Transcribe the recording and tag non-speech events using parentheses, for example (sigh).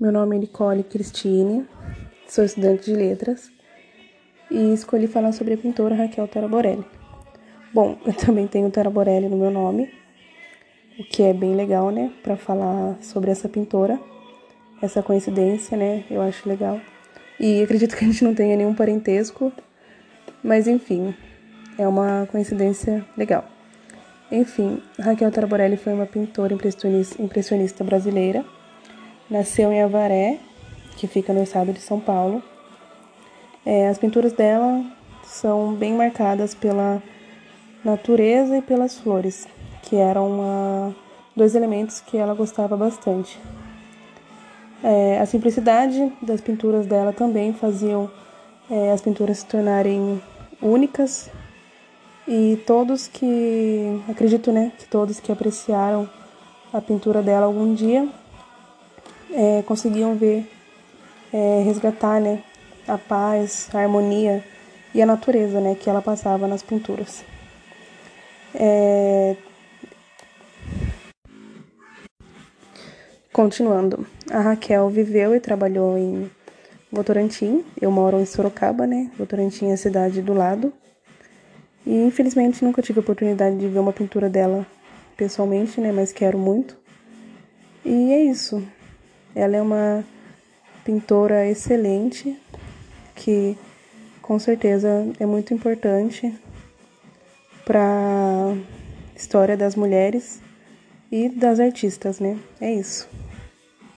Meu nome é Nicole Cristine, sou estudante de letras e escolhi falar sobre a pintora Raquel Taraborelli. Bom, (laughs) eu também tenho Taraborelli no meu nome, o que é bem legal, né, para falar sobre essa pintora, essa coincidência, né, eu acho legal. E acredito que a gente não tenha nenhum parentesco, mas enfim, é uma coincidência legal. Enfim, Raquel Taraborelli foi uma pintora impressionista brasileira Nasceu em Avaré, que fica no estado de São Paulo. É, as pinturas dela são bem marcadas pela natureza e pelas flores, que eram uma, dois elementos que ela gostava bastante. É, a simplicidade das pinturas dela também faziam é, as pinturas se tornarem únicas e todos que acredito né que todos que apreciaram a pintura dela algum dia é, conseguiam ver, é, resgatar né, a paz, a harmonia e a natureza né, que ela passava nas pinturas. É... Continuando, a Raquel viveu e trabalhou em Votorantim. Eu moro em Sorocaba, né? Votorantim é a cidade do lado. E infelizmente nunca tive a oportunidade de ver uma pintura dela pessoalmente, né? Mas quero muito. E é isso. Ela é uma pintora excelente que com certeza é muito importante para a história das mulheres e das artistas, né? É isso.